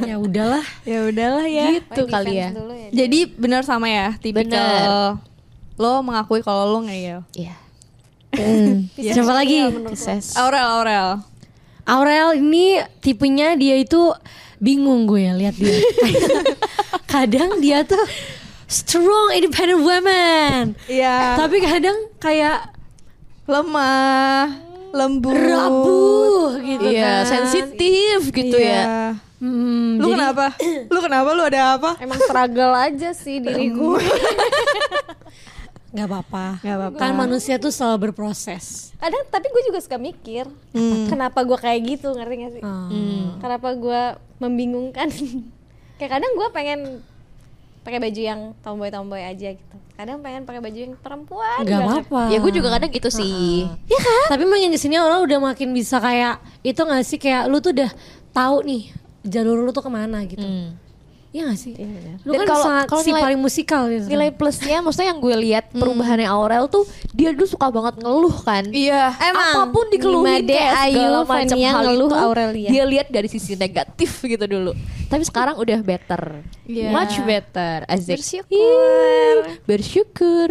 Speaker 2: ya udahlah.
Speaker 3: Ya udahlah ya.
Speaker 4: gitu kali ya.
Speaker 3: Jadi benar sama ya, tipikal
Speaker 4: Bener.
Speaker 3: lo mengakui kalau lo ngeyel.
Speaker 4: Iya.
Speaker 2: Siapa lagi?
Speaker 4: Pisces.
Speaker 3: Aurel, Aurel.
Speaker 2: Aurel ini tipenya dia itu bingung gue ya lihat dia. kadang dia tuh strong independent woman.
Speaker 3: Iya.
Speaker 2: Tapi kadang kayak
Speaker 3: Lemah, lembut.
Speaker 2: rapuh gitu
Speaker 4: Iya,
Speaker 2: kan.
Speaker 4: sensitif gitu
Speaker 3: Iya.
Speaker 4: ya.
Speaker 2: Hmm,
Speaker 3: Lu
Speaker 2: jadi-
Speaker 3: kenapa? Lu kenapa? Lu ada apa?
Speaker 5: Emang struggle aja sih diri gue.
Speaker 2: nggak apa-apa.
Speaker 3: Nggak apa-apa.
Speaker 2: Kan manusia tuh selalu berproses.
Speaker 5: Kadang tapi gue juga suka mikir kenapa gue kayak gitu ngerti gak sih?
Speaker 2: Hmm.
Speaker 5: Kenapa gue membingungkan? kayak kadang gue pengen pakai baju yang tomboy-tomboy aja gitu. Kadang pengen pakai baju yang perempuan.
Speaker 2: Nggak
Speaker 5: banget.
Speaker 2: apa-apa.
Speaker 4: Ya gue juga kadang gitu sih.
Speaker 2: Tapi makin ke sini orang udah makin bisa kayak itu nggak sih kayak lu tuh udah tahu nih jalur lu tuh ke mana gitu.
Speaker 4: Hmm.
Speaker 2: Iya gak sih? Lu
Speaker 4: Dan
Speaker 2: kan
Speaker 4: kalau-
Speaker 2: sangat
Speaker 4: kalau
Speaker 2: si
Speaker 4: nilai-
Speaker 2: paling musikal gitu.
Speaker 4: Nilai plusnya maksudnya yang gue lihat perubahannya Aurel tuh dia dulu suka banget ngeluh kan.
Speaker 3: Iya.
Speaker 5: Emang,
Speaker 4: apa pun dikeluhin
Speaker 5: Made,
Speaker 4: kayak segala macam hal
Speaker 5: ngeluh
Speaker 4: itu
Speaker 5: Aurelia.
Speaker 4: dia lihat dari sisi negatif gitu dulu tapi sekarang udah better
Speaker 3: Iya.
Speaker 4: much better Azik
Speaker 5: Bersyukur.
Speaker 4: bersyukur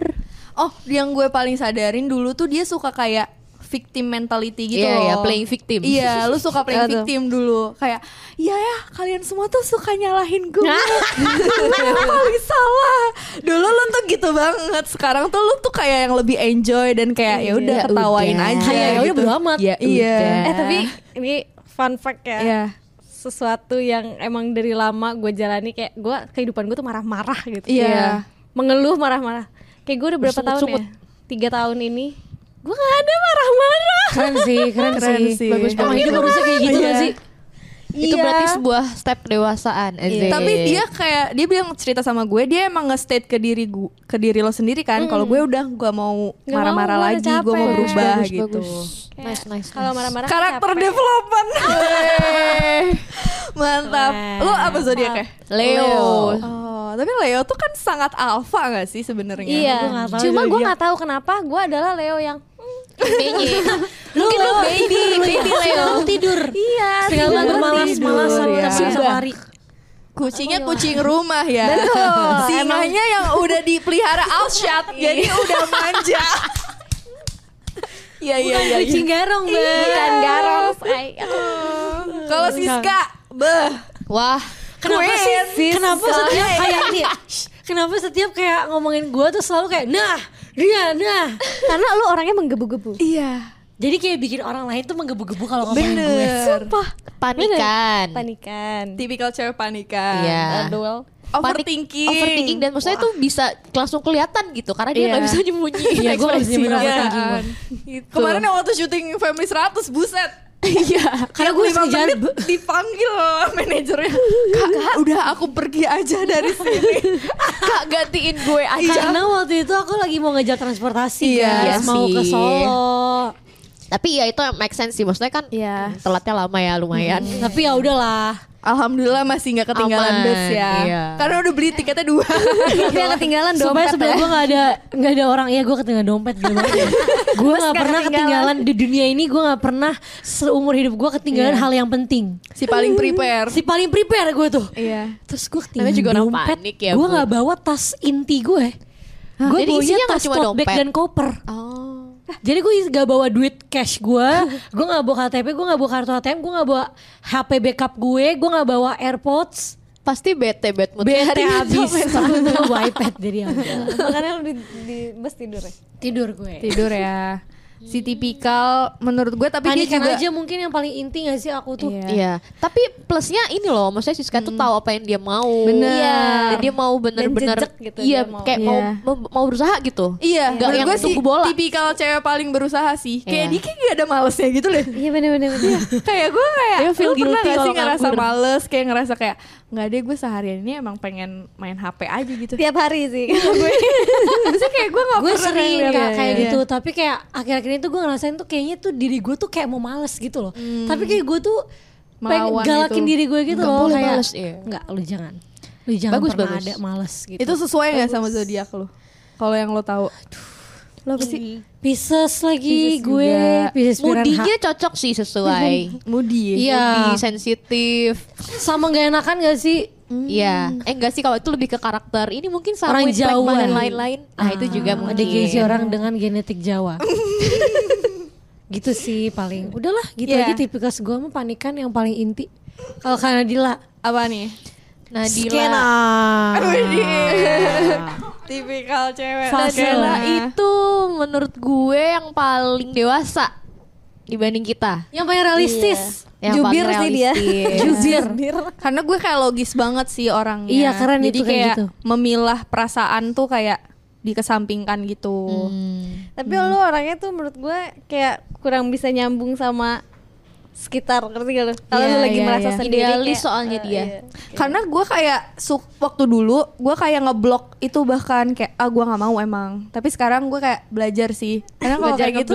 Speaker 3: Oh, yang gue paling sadarin dulu tuh dia suka kayak victim mentality gitu
Speaker 4: Iya,
Speaker 3: loh.
Speaker 4: iya, playing victim.
Speaker 3: Iya, lu suka playing
Speaker 5: Apa tuh?
Speaker 3: victim dulu. Kayak, iya ya, kalian semua tuh suka nyalahin gue. Paling salah. Dulu lu tuh gitu banget. Sekarang tuh lu tuh kayak yang lebih enjoy dan kayak ya udah
Speaker 4: Ya
Speaker 3: ketawain
Speaker 4: udah.
Speaker 3: aja.
Speaker 2: Kayak ya udah
Speaker 3: gitu.
Speaker 2: bodo amat.
Speaker 4: ya
Speaker 3: Iya.
Speaker 5: Eh tapi ini fun fact ya.
Speaker 3: Iya.
Speaker 5: Sesuatu yang emang dari lama gue jalani kayak gue kehidupan gue tuh marah-marah gitu.
Speaker 3: Iya.
Speaker 5: Mengeluh marah-marah. Kayak gue udah berapa tahun
Speaker 4: Bersungut-sungut.
Speaker 5: ya? Tiga tahun ini. Gue gak ada marah-marah.
Speaker 2: Keren sih, keren,
Speaker 3: Keren
Speaker 2: sih.
Speaker 3: sih.
Speaker 2: Bagus Emang hidup harusnya kayak gitu
Speaker 3: Iya.
Speaker 2: gak sih?
Speaker 4: itu
Speaker 5: Iya.
Speaker 4: berarti sebuah step kedewasaan Azik.
Speaker 3: Tapi dia kayak dia bilang cerita sama gue, dia emang nge-state ke diri gu, ke diri lo sendiri kan. Kalau gue udah gak mau marah-marah
Speaker 5: gue
Speaker 3: lagi, gue mau berubah
Speaker 4: Bagus,
Speaker 3: gitu.
Speaker 4: bagus. nice nice
Speaker 5: Kalau
Speaker 4: nice.
Speaker 5: marah-marah
Speaker 3: Karakter
Speaker 5: capek.
Speaker 3: development. Mantap. Lo apa zodiaknya?
Speaker 4: Leo.
Speaker 3: Oh, tapi Leo tuh kan sangat alfa gak sih sebenarnya?
Speaker 5: Iya.
Speaker 2: Gua nggak tahu
Speaker 5: Cuma gue nggak tahu kenapa gue adalah Leo yang
Speaker 4: Benye.
Speaker 2: Lu
Speaker 4: Mungkin lu baby, baby Leo.
Speaker 2: Tidur.
Speaker 5: iya.
Speaker 2: Tinggal
Speaker 3: tidur,
Speaker 2: malas-malasan
Speaker 3: ya.
Speaker 2: bisa lari.
Speaker 3: Kucingnya kucing rumah ya.
Speaker 5: Betul.
Speaker 3: Singanya yang udah dipelihara Alshad, jadi udah manja. Iya iya iya.
Speaker 2: Kucing garong, Bang.
Speaker 5: Bukan garong.
Speaker 3: Kalau Siska, beh.
Speaker 4: Wah,
Speaker 2: Kenapa
Speaker 3: Queen.
Speaker 2: sih? Kenapa setiap kayak nih? shh, Kenapa setiap kayak ngomongin gue tuh selalu kayak nah dia nah.
Speaker 5: Karena lu orangnya menggebu-gebu.
Speaker 3: Iya.
Speaker 2: Jadi kayak bikin orang lain tuh menggebu-gebu kalau ngomongin gue.
Speaker 3: Bener.
Speaker 5: Sumpah.
Speaker 4: panikan.
Speaker 5: Panikan.
Speaker 3: Tipikal cewek panikan.
Speaker 4: Iya.
Speaker 5: Aduh.
Speaker 3: Overthinking.
Speaker 4: overthinking dan maksudnya tuh bisa langsung kelihatan gitu karena dia
Speaker 3: Iya.
Speaker 4: nggak bisa nyembunyi
Speaker 2: Iya, gua nggak bisa nyembunyi gue.
Speaker 3: Gitu. Kemarin yang waktu syuting Family 100 buset.
Speaker 4: Iya.
Speaker 2: Karena gue
Speaker 3: Lima
Speaker 2: ngejar
Speaker 3: menit dipanggil manajernya. Kak, udah aku pergi aja dari sini.
Speaker 4: Kak gantiin gue aja.
Speaker 2: Karena waktu itu aku lagi mau ngejar transportasi
Speaker 3: Iya
Speaker 2: guys, mau ke. Solo.
Speaker 4: Tapi ya itu make sense sih maksudnya kan
Speaker 5: Iya.
Speaker 4: telatnya lama ya lumayan.
Speaker 2: Tapi ya udahlah.
Speaker 3: Alhamdulillah masih nggak ketinggalan
Speaker 4: Aman,
Speaker 3: bus ya.
Speaker 4: iya.
Speaker 3: Karena udah beli tiketnya dua.
Speaker 5: Tapi yang ketinggalan
Speaker 2: Supaya
Speaker 5: dompet
Speaker 2: sebenarnya
Speaker 5: ya.
Speaker 2: gue gak ada nggak ada orang iya gue ketinggalan dompet gitu banget ya. gue nggak
Speaker 5: nggak
Speaker 2: pernah ketinggalan
Speaker 5: ketinggalan.
Speaker 2: di dunia ini gue nggak pernah seumur hidup gue ketinggalan hal yang penting
Speaker 3: si paling prepare.
Speaker 2: si paling prepare gue tuh
Speaker 3: Iya.
Speaker 2: terus gue ketinggalan
Speaker 4: juga orang
Speaker 2: dompet
Speaker 4: panik ya,
Speaker 2: gue nggak bawa tas inti gue gue
Speaker 4: nggak
Speaker 2: tas
Speaker 4: cuma
Speaker 2: tote bag
Speaker 4: dompet?
Speaker 2: dan koper
Speaker 4: Oh.
Speaker 2: Jadi gue gak bawa duit cash gue gue gak bawa KTP gue gak bawa kartu ATM gue gak bawa HP backup gue gue gak bawa AirPods
Speaker 4: Pasti bete bete mood itu
Speaker 2: habis bawa iPad jadi ya udah.
Speaker 5: Makanya lu di, di bus tidur ya.
Speaker 2: tidur gue
Speaker 3: Tidur ya. Si tipikal menurut gue tapi dia
Speaker 2: panikan
Speaker 3: juga
Speaker 2: aja mungkin yang paling inti gak sih aku tuh
Speaker 3: Iya.
Speaker 4: Iya, tapi plusnya ini loh, maksudnya Siska tuh tahu apa yang dia mau.
Speaker 3: Bener.
Speaker 5: Iya.
Speaker 4: Dan dia mau bener-bener
Speaker 5: gitu
Speaker 4: iya,
Speaker 5: dia mau.
Speaker 4: kayak
Speaker 3: Iya.
Speaker 4: mau, mau mau berusaha gitu.
Speaker 3: Iya,
Speaker 4: Nggak
Speaker 3: menurut
Speaker 4: yang
Speaker 3: gue sih
Speaker 4: bola.
Speaker 3: tipikal cewek paling berusaha sih. Kayak
Speaker 4: Iya.
Speaker 3: dia kayak gak ada malesnya gitu deh.
Speaker 5: Iya bener bener bener.
Speaker 3: kayak gue kayak
Speaker 4: Dia feel
Speaker 3: lu pernah gak sih ngerasa males kayak ngerasa kayak nggak deh gue seharian ini emang pengen main HP aja gitu.
Speaker 5: Tiap hari sih.
Speaker 3: Maksudnya kayak gue gak
Speaker 2: gue sering
Speaker 3: ngeliat-
Speaker 2: nggak kayak
Speaker 3: Iya.
Speaker 2: gitu tapi kayak akhir-akhir ini tuh gue ngerasain tuh kayaknya tuh diri gue tuh kayak mau males gitu loh. Tapi kayak gue tuh pengen
Speaker 3: Melawan
Speaker 2: galakin
Speaker 3: itu.
Speaker 2: diri gue gitu
Speaker 4: Nggak
Speaker 2: loh
Speaker 4: boleh
Speaker 2: kayak
Speaker 4: males, iya.
Speaker 2: nggak lu jangan. Lu jangan
Speaker 4: Bagus,
Speaker 2: pernah
Speaker 4: bagus.
Speaker 2: ada males gitu.
Speaker 3: Itu sesuai nggak sama zodiak lo kalau yang lo tahu lo apa sih
Speaker 2: Pisces lagi
Speaker 3: Pisces
Speaker 2: gue. Pisces
Speaker 4: Mudinya cocok sih sesuai.
Speaker 3: Moody
Speaker 2: Iya.
Speaker 4: Moody, sensitif.
Speaker 2: sama gak enakan gak sih
Speaker 4: Iya. Eh enggak sih kalau itu lebih ke karakter. Ini mungkin sama
Speaker 2: Orang Jawa.
Speaker 4: dan lain-lain. Nah, itu juga
Speaker 2: Ah,
Speaker 4: mungkin.
Speaker 2: ada gizi orang dengan genetik Jawa gitu sih paling udahlah gitu
Speaker 3: Iya.
Speaker 2: aja tipikal gue mah panikan yang paling inti kalau Kanadila
Speaker 3: apa nih
Speaker 4: Nah,
Speaker 2: skena
Speaker 3: tipikal cewek
Speaker 2: Fase.
Speaker 4: Nadila
Speaker 2: lah.
Speaker 4: itu menurut gue yang paling dewasa dibanding kita.
Speaker 2: yang paling realistis
Speaker 4: Yang
Speaker 5: Jubir
Speaker 4: paling
Speaker 5: sih dia.
Speaker 4: realistis.
Speaker 2: jubir
Speaker 3: karena gue kayak logis banget sih orangnya
Speaker 2: Iya, keren
Speaker 3: jadi
Speaker 2: itu kayak
Speaker 3: kayak
Speaker 2: gitu.
Speaker 3: memilah perasaan tuh kayak dikesampingkan gitu.
Speaker 4: Hmm.
Speaker 5: Tapi lu orangnya tuh menurut gue kayak kurang bisa nyambung sama sekitar ngerti gak lu? Kalau
Speaker 3: Iya,
Speaker 5: lu lagi
Speaker 3: iya,
Speaker 5: merasa
Speaker 3: iya.
Speaker 5: sendiri
Speaker 4: Idealis
Speaker 5: kayak,
Speaker 4: soalnya
Speaker 5: eh,
Speaker 4: dia.
Speaker 5: iya.
Speaker 3: Karena gue kayak su- waktu dulu gue kayak ngeblok itu bahkan kayak ah gue nggak mau emang. Tapi sekarang gue kayak belajar sih. Karena kalau
Speaker 4: Belajar
Speaker 3: kayak gitu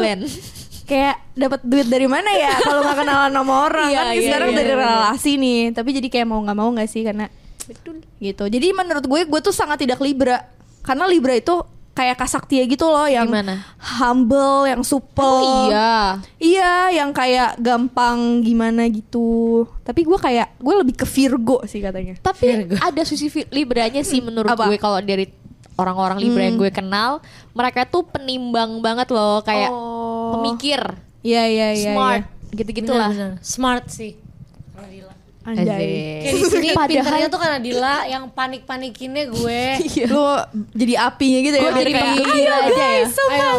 Speaker 3: kayak dapat duit dari mana ya kalau nggak kenalan sama orang
Speaker 4: Iya,
Speaker 3: kan
Speaker 4: iya,
Speaker 3: sekarang
Speaker 4: iya,
Speaker 3: dari
Speaker 4: iya.
Speaker 3: relasi nih. Tapi jadi kayak mau nggak mau nggak sih karena betul gitu. Jadi menurut gue gue tuh sangat tidak libra karena libra itu kayak kasaktia gitu loh yang
Speaker 4: Gimana?
Speaker 3: humble, yang supel.
Speaker 4: Oh iya.
Speaker 3: Iya, yang kayak gampang gimana gitu. Tapi gue kayak gue lebih ke Virgo sih katanya.
Speaker 4: Tapi ada sisi libranya sih menurut
Speaker 3: Apa?
Speaker 4: gue kalau dari orang-orang libra yang gue kenal, mereka tuh penimbang banget loh, kayak
Speaker 3: Oh.
Speaker 4: pemikir,
Speaker 3: Iya iya iya.
Speaker 4: smart, gitu-gitu lah.
Speaker 2: Benar-benar. Smart sih.
Speaker 3: Anjay.
Speaker 2: Kayak di sini
Speaker 4: Padahal-
Speaker 2: pinternya tuh karena Dila yang panik-panikinnya gue.
Speaker 3: Lu jadi apinya gitu ya.
Speaker 4: Gue jadi
Speaker 3: kayak,
Speaker 4: penggembira aja ya.
Speaker 2: Ayo.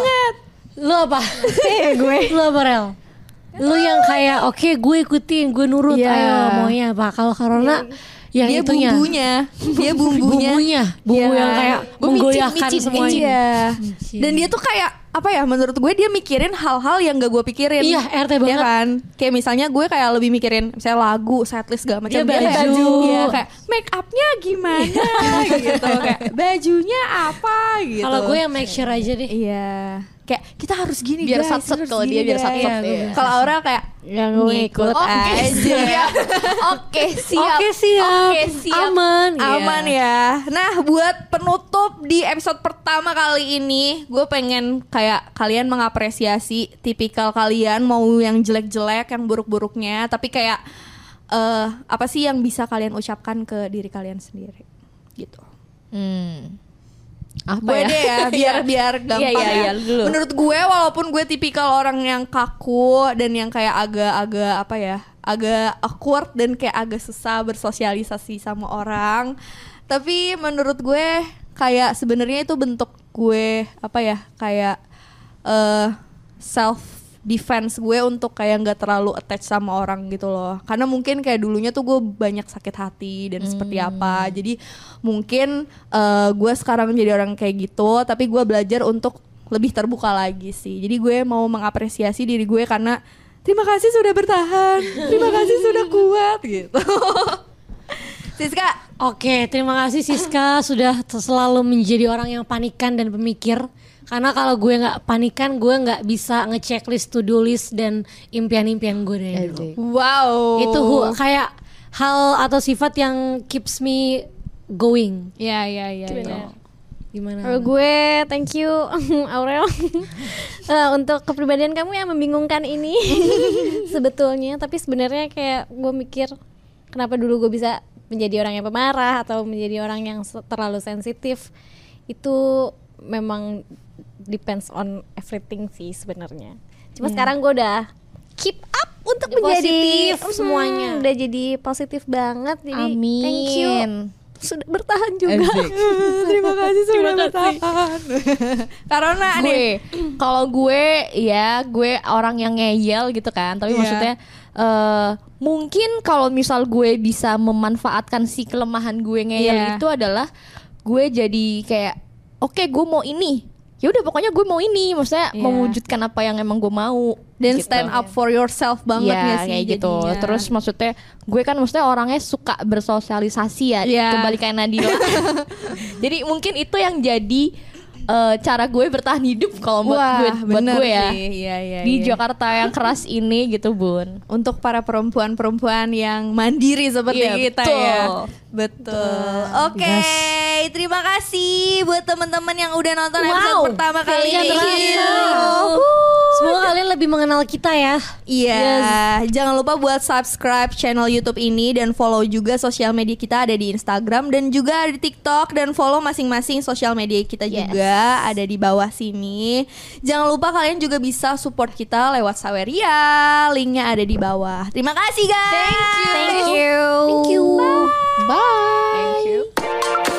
Speaker 2: Lu apa? gue. Lu apa Rel? Lu yang kayak oke gue ikutin, gue nurut.
Speaker 3: Iya.
Speaker 2: Ayo maunya apa? Kalau Corona yang
Speaker 3: dia
Speaker 2: itunya.
Speaker 3: bumbunya. Dia bumbunya.
Speaker 2: Bumbunya, bumbu
Speaker 3: Iya.
Speaker 2: yang kayak menggoyahkan
Speaker 4: micin-micin
Speaker 2: semuanya.
Speaker 3: Iya. Dan dia tuh kayak apa ya menurut gue dia mikirin hal-hal yang gak gue pikirin.
Speaker 2: Iya, RT
Speaker 3: Iya
Speaker 2: banget.
Speaker 3: kan? Kayak misalnya gue kayak lebih mikirin misalnya lagu, setlist segala macam.
Speaker 2: Iya,
Speaker 3: Dia kayak,
Speaker 2: baju.
Speaker 3: Iya, kayak make upnya gimana gitu kayak bajunya apa gitu.
Speaker 2: Kalau gue yang make sure aja deh.
Speaker 3: Iya. Kayak kita harus gini
Speaker 4: Biar
Speaker 3: guys.
Speaker 4: satset kalau dia, biar satset,
Speaker 2: Iya,
Speaker 4: ya.
Speaker 2: biar
Speaker 3: Kalau Aurel kayak
Speaker 5: Yang gue ikut
Speaker 4: Oke
Speaker 3: aja.
Speaker 4: siap. Oke siap.
Speaker 2: Oke siap.
Speaker 4: Oke siap.
Speaker 2: Aman.
Speaker 3: Aman ya. Nah, buat penutup di episode pertama kali ini, gue pengen kayak kalian mengapresiasi tipikal kalian mau yang jelek-jelek, yang buruk-buruknya, tapi kayak eh apa sih yang bisa kalian ucapkan ke diri kalian sendiri? Gitu.
Speaker 4: Hmm. Apa
Speaker 3: gue
Speaker 4: ya?
Speaker 3: deh ya, biar biar gampang
Speaker 4: Iya, iya,
Speaker 3: ya.
Speaker 4: iya, lu dulu.
Speaker 3: Menurut gue, walaupun gue tipikal orang yang kaku dan yang kayak agak-agak apa ya, agak awkward dan kayak agak susah bersosialisasi sama orang, tapi menurut gue kayak sebenarnya itu bentuk gue apa ya, kayak eh self defense gue untuk kayak nggak terlalu attach sama orang gitu loh. Karena mungkin kayak dulunya tuh gue banyak sakit hati dan seperti apa. Jadi mungkin eh, gue sekarang jadi orang kayak gitu tapi gue belajar untuk lebih terbuka lagi sih. Jadi gue mau mengapresiasi diri gue karena terima kasih sudah bertahan terima kasih sudah kuat gitu. Siska?
Speaker 2: Oke, terima kasih Siska. Sudah selalu menjadi orang yang panikan dan pemikir. Karena kalau gue nggak panikan, gue nggak bisa ngechecklist to do list dan impian-impian gue dari dulu.
Speaker 3: wow
Speaker 2: Itu hu- kayak hal atau sifat yang keeps me going.
Speaker 3: ya ya ya, ya.
Speaker 2: Gimana?
Speaker 5: Kalau gue thank you Aurel Eh, untuk kepribadian kamu yang membingungkan ini sebetulnya tapi sebenarnya kayak gue mikir kenapa dulu gue bisa menjadi orang yang pemarah atau menjadi orang yang terlalu sensitif itu memang depends on everything sih sebenarnya. Cuma sekarang gue udah keep up untuk
Speaker 2: Jadi
Speaker 5: menjadi
Speaker 2: positif
Speaker 5: Hmm,
Speaker 2: semuanya.
Speaker 5: udah jadi positif banget jadi thank you sudah bertahan juga.
Speaker 3: terima kasih sudah bertahan karena nih
Speaker 4: gue kalau gue ya gue orang yang ngeyel gitu kan tapi
Speaker 3: Iya.
Speaker 4: maksudnya eh mungkin kalau misal gue bisa memanfaatkan si kelemahan gue ngeyel
Speaker 3: Iya.
Speaker 4: itu adalah gue jadi kayak oke gue mau ini ya udah pokoknya gue mau ini maksudnya
Speaker 3: Iya.
Speaker 4: mewujudkan apa yang emang gue mau
Speaker 3: dan
Speaker 4: gitu.
Speaker 3: stand up for yourself banget
Speaker 4: ya
Speaker 3: sih
Speaker 4: kayak gitu.
Speaker 3: jadinya.
Speaker 4: Terus maksudnya gue kan maksudnya orangnya suka bersosialisasi ya,
Speaker 3: Iya.
Speaker 4: kembali kayak Nadila. jadi mungkin itu yang jadi eh, cara gue bertahan hidup kalau buat
Speaker 3: Wah,
Speaker 4: gue buat
Speaker 3: bener
Speaker 4: gue ya.
Speaker 3: Iya, iya,
Speaker 4: Di
Speaker 3: iya.
Speaker 4: Jakarta yang keras ini gitu, Bun.
Speaker 3: untuk para perempuan-perempuan yang mandiri seperti
Speaker 4: Iya,
Speaker 3: kita
Speaker 4: betul.
Speaker 3: ya. Betul. Oke, terima kasih buat teman-teman yang udah nonton episode pertama kali ini.
Speaker 2: Semoga kalian lebih mengenal kita ya.
Speaker 3: Iya, jangan lupa buat subscribe channel YouTube ini dan follow juga sosial media kita ada di Instagram dan juga ada di TikTok dan follow masing-masing sosial media kita juga ada di bawah sini. Jangan lupa kalian juga bisa support kita lewat Saweria, linknya ada di bawah. Terima kasih guys.
Speaker 5: Thank you.
Speaker 4: Bye. Thank you.